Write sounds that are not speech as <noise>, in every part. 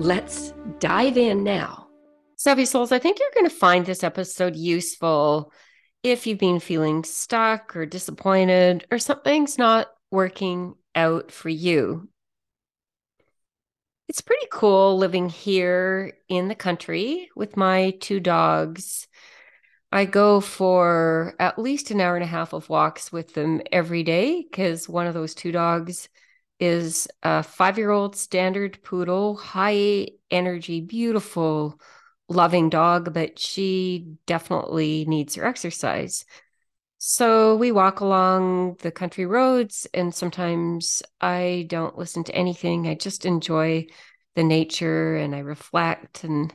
Let's dive in now. Savvy Souls, I think you're going to find this episode useful if you've been feeling stuck or disappointed or something's not working out for you. It's pretty cool living here in the country with my two dogs. I go for at least an hour and a half of walks with them every day because one of those two dogs is a five year old standard poodle, high energy, beautiful, loving dog, but she definitely needs her exercise. So we walk along the country roads, and sometimes I don't listen to anything. I just enjoy the nature and I reflect and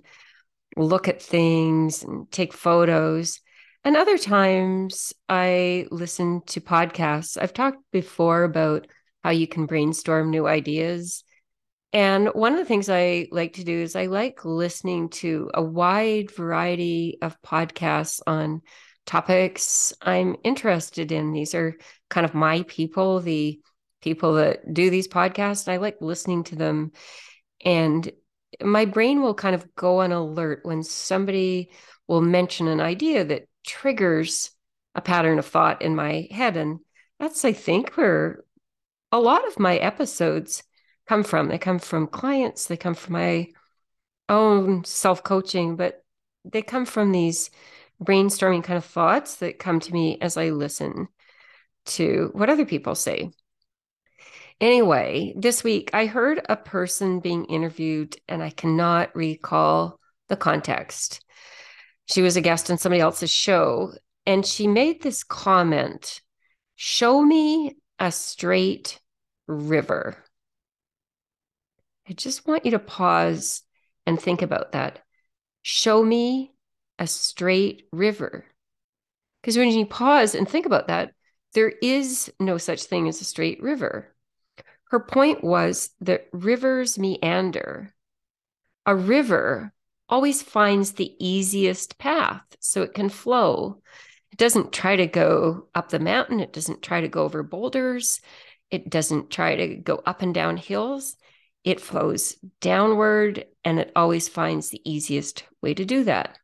look at things and take photos. And other times I listen to podcasts. I've talked before about how you can brainstorm new ideas. And one of the things I like to do is I like listening to a wide variety of podcasts on topics I'm interested in. These are kind of my people, the people that do these podcasts. I like listening to them. And my brain will kind of go on alert when somebody will mention an idea that triggers a pattern of thought in my head. And that's, I think, where a lot of my episodes come from. They come from clients, they come from my own self coaching, but they come from these brainstorming kind of thoughts that come to me as I listen to what other people say. Anyway, this week I heard a person being interviewed and I cannot recall the context. She was a guest on somebody else's show and she made this comment Show me a straight river. I just want you to pause and think about that. Show me a straight river. Because when you pause and think about that, there is no such thing as a straight river. Her point was that rivers meander. A river always finds the easiest path so it can flow. It doesn't try to go up the mountain, it doesn't try to go over boulders, it doesn't try to go up and down hills. It flows downward and it always finds the easiest way to do that.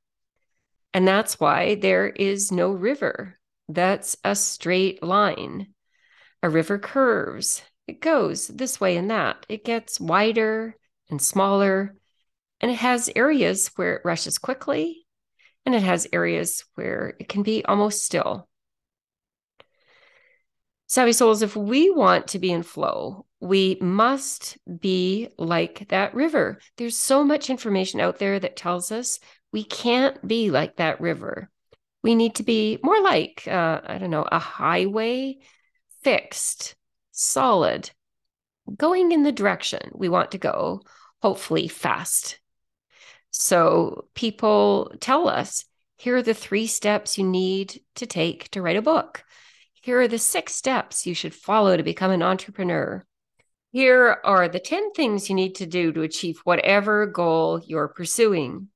And that's why there is no river. That's a straight line. A river curves, it goes this way and that. It gets wider and smaller, and it has areas where it rushes quickly, and it has areas where it can be almost still. Savvy souls, if we want to be in flow, we must be like that river. There's so much information out there that tells us we can't be like that river. We need to be more like, uh, I don't know, a highway, fixed, solid, going in the direction we want to go, hopefully fast. So people tell us here are the three steps you need to take to write a book. Here are the six steps you should follow to become an entrepreneur. Here are the 10 things you need to do to achieve whatever goal you're pursuing.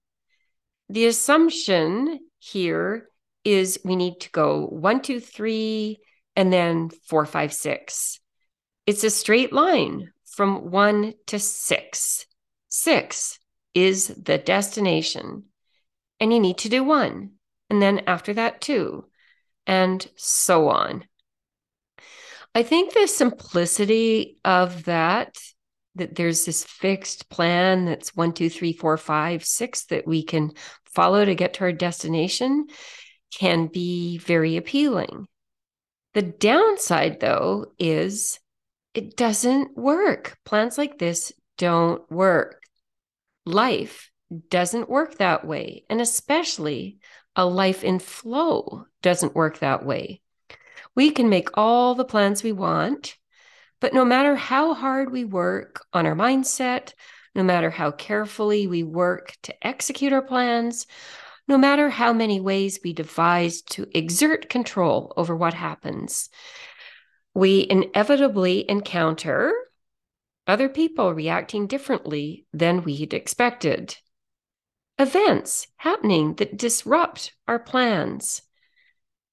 The assumption here is we need to go one, two, three, and then four, five, six. It's a straight line from one to six. Six is the destination, and you need to do one. And then after that, two and so on. I think the simplicity of that, that there's this fixed plan that's one, two, three, four, five, six that we can follow to get to our destination can be very appealing. The downside, though, is it doesn't work. Plans like this don't work. Life doesn't work that way. And especially a life in flow doesn't work that way. We can make all the plans we want, but no matter how hard we work on our mindset, no matter how carefully we work to execute our plans, no matter how many ways we devise to exert control over what happens, we inevitably encounter other people reacting differently than we'd expected. Events happening that disrupt our plans,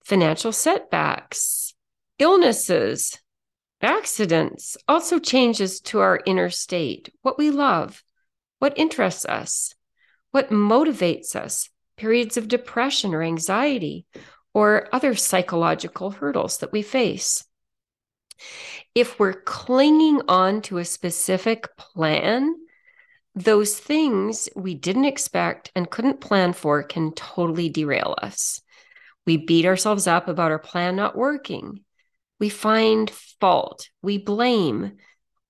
financial setbacks, illnesses, accidents, also changes to our inner state, what we love, what interests us, what motivates us, periods of depression or anxiety, or other psychological hurdles that we face. If we're clinging on to a specific plan, those things we didn't expect and couldn't plan for can totally derail us. We beat ourselves up about our plan not working. We find fault. We blame.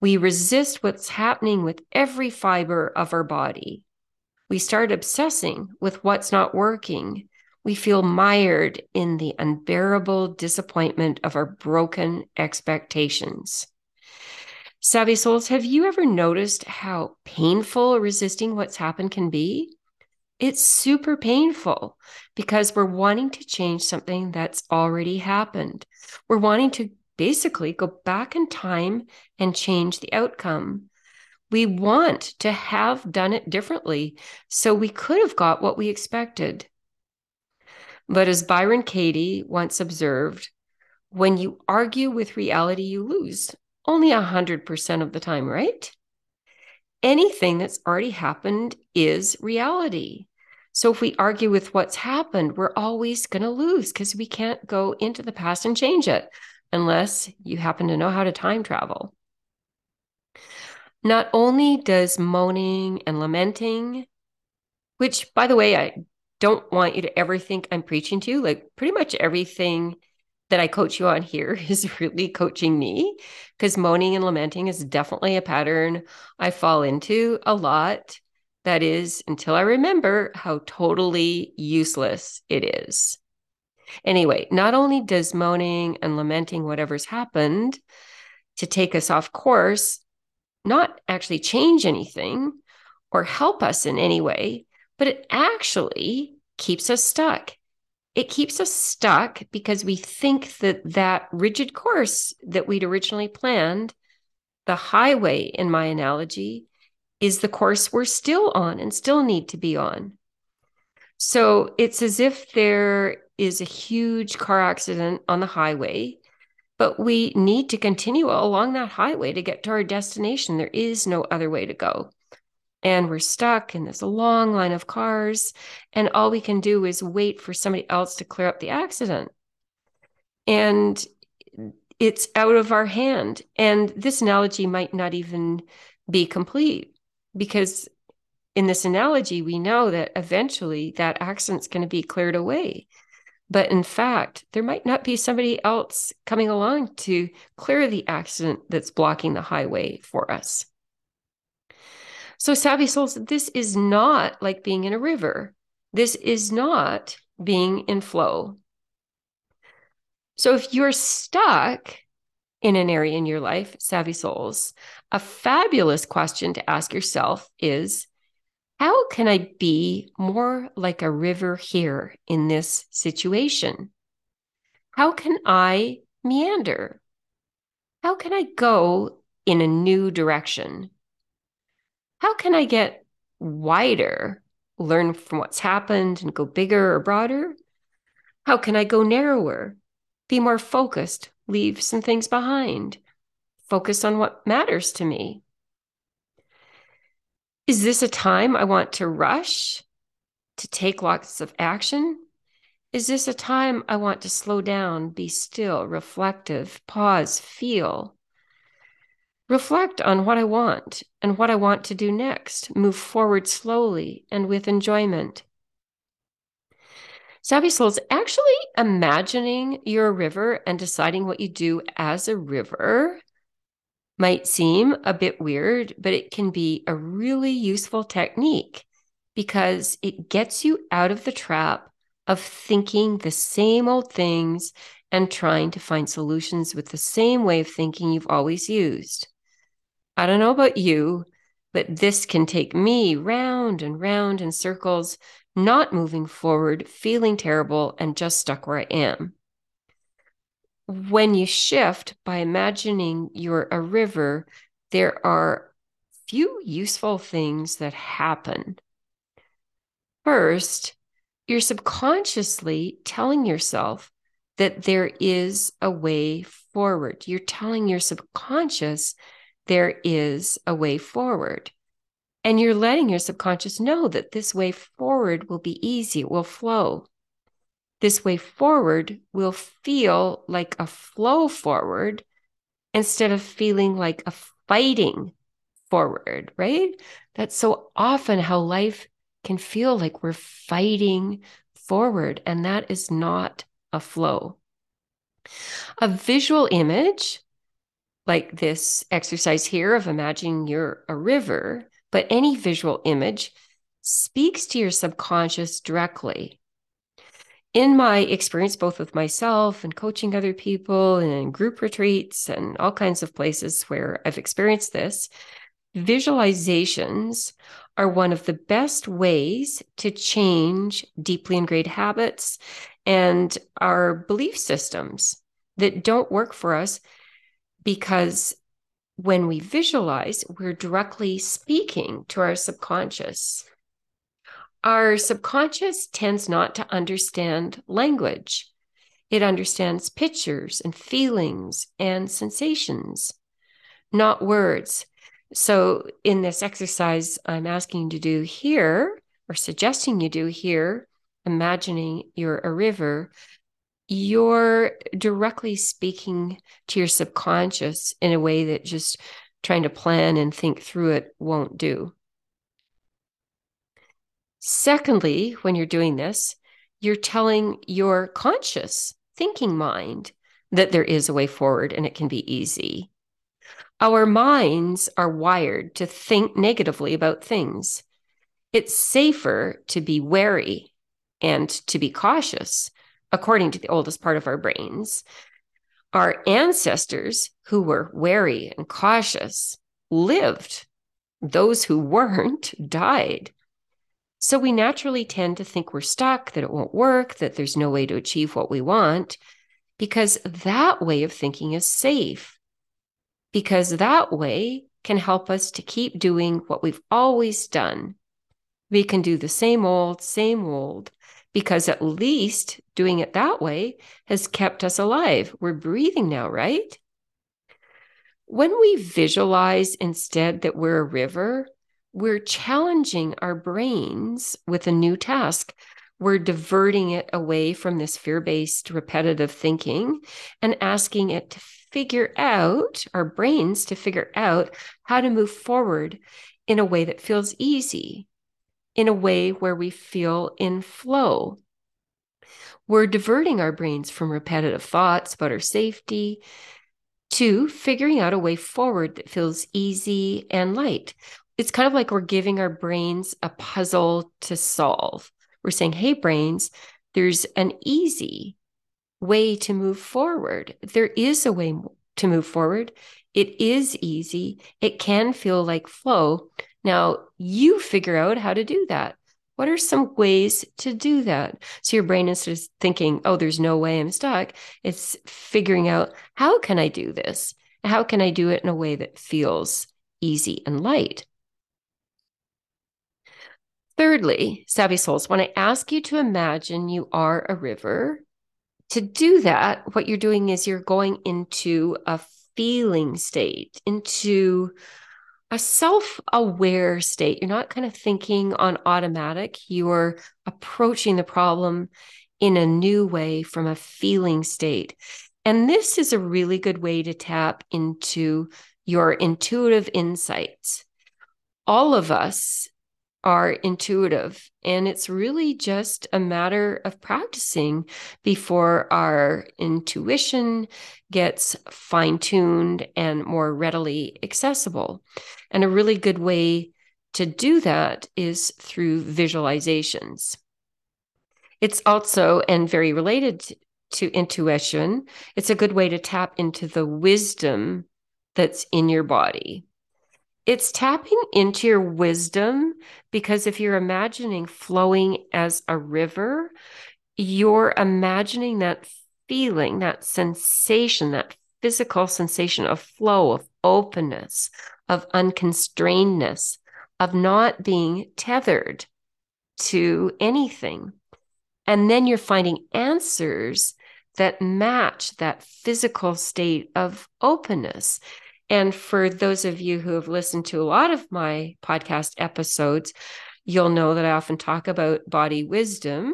We resist what's happening with every fiber of our body. We start obsessing with what's not working. We feel mired in the unbearable disappointment of our broken expectations. Savvy souls, have you ever noticed how painful resisting what's happened can be? It's super painful because we're wanting to change something that's already happened. We're wanting to basically go back in time and change the outcome. We want to have done it differently so we could have got what we expected. But as Byron Katie once observed, when you argue with reality, you lose only 100% of the time, right? Anything that's already happened is reality. So if we argue with what's happened, we're always going to lose because we can't go into the past and change it unless you happen to know how to time travel. Not only does moaning and lamenting, which by the way, I don't want you to ever think I'm preaching to you, like pretty much everything that I coach you on here <laughs> is really coaching me because moaning and lamenting is definitely a pattern I fall into a lot. That is until I remember how totally useless it is. Anyway, not only does moaning and lamenting whatever's happened to take us off course not actually change anything or help us in any way, but it actually keeps us stuck. It keeps us stuck because we think that that rigid course that we'd originally planned, the highway in my analogy, is the course we're still on and still need to be on. So it's as if there is a huge car accident on the highway, but we need to continue along that highway to get to our destination. There is no other way to go. And we're stuck in this long line of cars, and all we can do is wait for somebody else to clear up the accident. And it's out of our hand. And this analogy might not even be complete because in this analogy, we know that eventually that accident's going to be cleared away. But in fact, there might not be somebody else coming along to clear the accident that's blocking the highway for us. So, savvy souls, this is not like being in a river. This is not being in flow. So, if you're stuck in an area in your life, savvy souls, a fabulous question to ask yourself is how can I be more like a river here in this situation? How can I meander? How can I go in a new direction? How can I get wider, learn from what's happened and go bigger or broader? How can I go narrower, be more focused, leave some things behind, focus on what matters to me? Is this a time I want to rush, to take lots of action? Is this a time I want to slow down, be still, reflective, pause, feel? Reflect on what I want and what I want to do next. Move forward slowly and with enjoyment. Savvy Souls, actually imagining you're a river and deciding what you do as a river might seem a bit weird, but it can be a really useful technique because it gets you out of the trap of thinking the same old things and trying to find solutions with the same way of thinking you've always used. I don't know about you, but this can take me round and round in circles, not moving forward, feeling terrible, and just stuck where I am. When you shift by imagining you're a river, there are few useful things that happen. First, you're subconsciously telling yourself that there is a way forward. You're telling your subconscious there is a way forward. And you're letting your subconscious know that this way forward will be easy, it will flow. This way forward will feel like a flow forward instead of feeling like a fighting forward, right? That's so often how life can feel like we're fighting forward, and that is not a flow. A visual image, like this exercise here of imagining you're a river, but any visual image speaks to your subconscious directly. In my experience, both with myself and coaching other people and in group retreats and all kinds of places where I've experienced this, visualizations are one of the best ways to change deeply ingrained habits and our belief systems that don't work for us because when we visualize, we're directly speaking to our subconscious. Our subconscious tends not to understand language. It understands pictures and feelings and sensations, not words. So, in this exercise, I'm asking you to do here, or suggesting you do here, imagining you're a river, you're directly speaking to your subconscious in a way that just trying to plan and think through it won't do. Secondly, when you're doing this, you're telling your conscious thinking mind that there is a way forward and it can be easy. Our minds are wired to think negatively about things. It's safer to be wary and to be cautious, according to the oldest part of our brains. Our ancestors who were wary and cautious lived. Those who weren't <laughs> died. So we naturally tend to think we're stuck, that it won't work, that there's no way to achieve what we want, because that way of thinking is safe. Because that way can help us to keep doing what we've always done. We can do the same old, same old, because at least doing it that way has kept us alive. We're breathing now, right? When we visualize instead that we're a river, we're challenging our brains with a new task. We're diverting it away from this fear based repetitive thinking and asking it to figure out, our brains to figure out how to move forward in a way that feels easy, in a way where we feel in flow. We're diverting our brains from repetitive thoughts about our safety to figuring out a way forward that feels easy and light. It's kind of like we're giving our brains a puzzle to solve. We're saying, hey, brains, there's an easy way to move forward. There is a way to move forward. It is easy. It can feel like flow. Now you figure out how to do that. What are some ways to do that? So your brain is just thinking, oh, there's no way I'm stuck. It's figuring out how can I do this? How can I do it in a way that feels easy and light? Thirdly, savvy souls, when I ask you to imagine you are a river, to do that, what you're doing is you're going into a feeling state, into a self aware state. You're not kind of thinking on automatic, you're approaching the problem in a new way from a feeling state. And this is a really good way to tap into your intuitive insights. All of us are intuitive. And it's really just a matter of practicing before our intuition gets fine tuned and more readily accessible. And a really good way to do that is through visualizations. It's also, and very related to intuition, it's a good way to tap into the wisdom that's in your body. It's tapping into your wisdom because if you're imagining flowing as a river, you're imagining that feeling, that sensation, that physical sensation of flow, of openness, of unconstrainedness, of not being tethered to anything. And then you're finding answers that match that physical state of openness. And for those of you who have listened to a lot of my podcast episodes, you'll know that I often talk about body wisdom.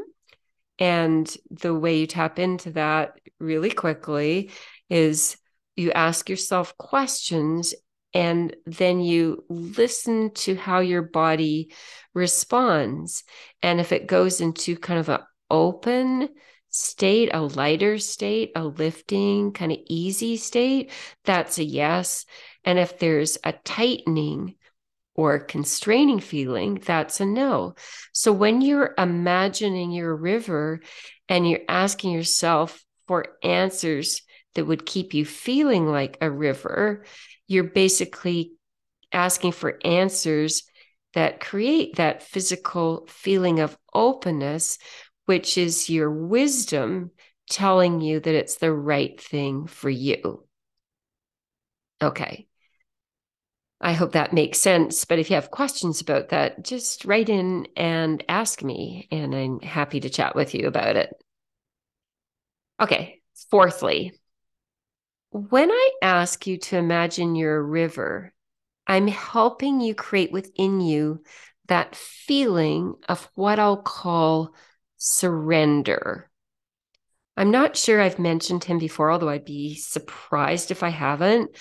And the way you tap into that really quickly is you ask yourself questions and then you listen to how your body responds. And if it goes into kind of an open state, a lighter state, a lifting, kind of easy state, that's a yes. And if there's a tightening or constraining feeling, that's a no. So when you're imagining your river and you're asking yourself for answers that would keep you feeling like a river, you're basically asking for answers that create that physical feeling of openness which is your wisdom telling you that it's the right thing for you. Okay. I hope that makes sense. But if you have questions about that, just write in and ask me, and I'm happy to chat with you about it. Okay. Fourthly, when I ask you to imagine your river, I'm helping you create within you that feeling of what I'll call surrender. I'm not sure I've mentioned him before, although I'd be surprised if I haven't.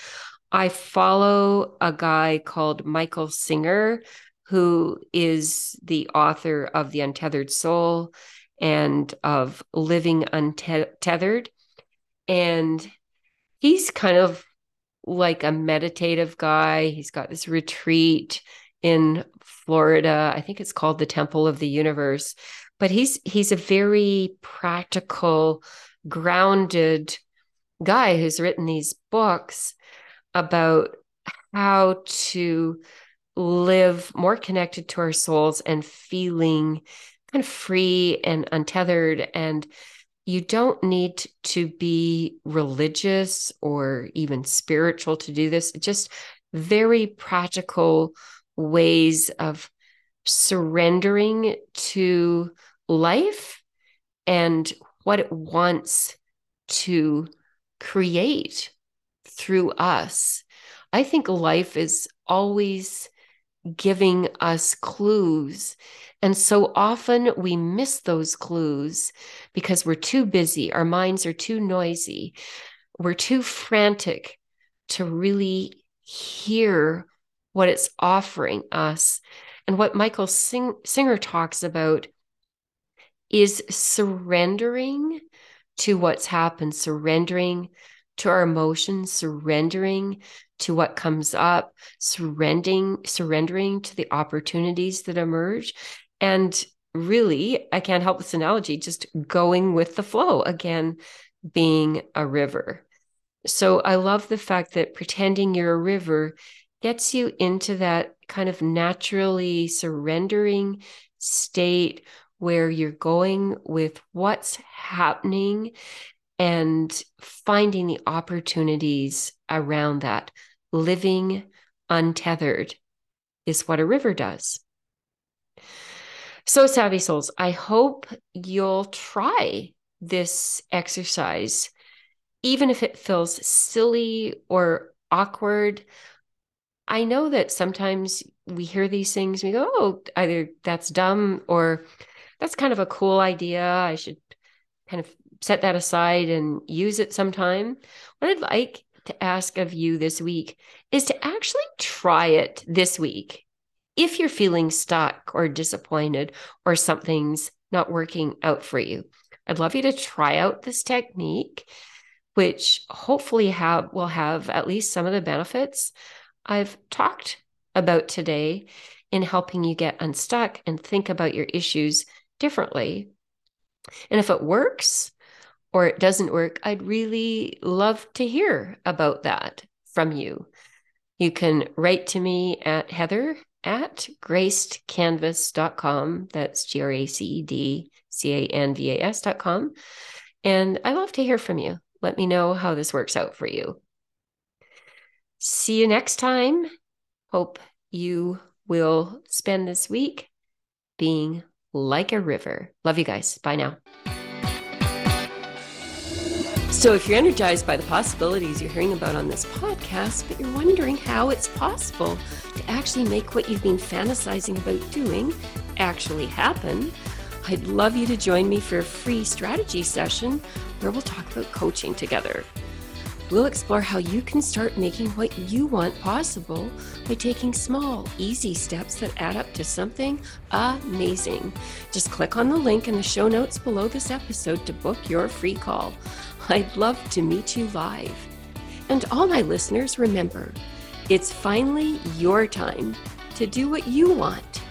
I follow a guy called Michael Singer, who is the author of The Untethered Soul and of Living Untethered. And he's kind of like a meditative guy. He's got this retreat in Florida. I think it's called the Temple of the Universe, but he's he's a very practical grounded guy who's written these books about how to live more connected to our souls and feeling kind of free and untethered. And you don't need to be religious or even spiritual to do this just very practical ways of surrendering to life and what it wants to create through us. I think life is always giving us clues. And so often we miss those clues because we're too busy, our minds are too noisy, we're too frantic to really hear what it's offering us. And what Michael Sing- Singer talks about is surrendering to what's happened, surrendering to our emotions, surrendering to what comes up, surrendering, surrendering to the opportunities that emerge. And really, I can't help this analogy, just going with the flow, again, being a river. So I love the fact that pretending you're a river gets you into that kind of naturally surrendering state where you're going with what's happening and finding the opportunities around that. Living untethered is what a river does. So, Savvy Souls, I hope you'll try this exercise, even if it feels silly or awkward. I know that sometimes we hear these things, we go, oh, either that's dumb or that's kind of a cool idea. I should kind of set that aside and use it sometime. What I'd like to ask of you this week is to actually try it this week. If you're feeling stuck or disappointed or something's not working out for you, I'd love you to try out this technique, which hopefully have will have at least some of the benefits I've talked about today in helping you get unstuck and think about your issues differently. And if it works or it doesn't work, I'd really love to hear about that from you. You can write to me at heather at gracedcanvas.com. That's G R A C E D C A N V A S.com. And I love to hear from you. Let me know how this works out for you. See you next time. Hope you will spend this week being like a river. Love you guys. Bye now. So, if you're energized by the possibilities you're hearing about on this podcast, but you're wondering how it's possible to actually make what you've been fantasizing about doing actually happen, I'd love you to join me for a free strategy session where we'll talk about coaching together. We'll explore how you can start making what you want possible by taking small, easy steps that add up to something amazing. Just click on the link in the show notes below this episode to book your free call. I'd love to meet you live. And all my listeners, remember, it's finally your time to do what you want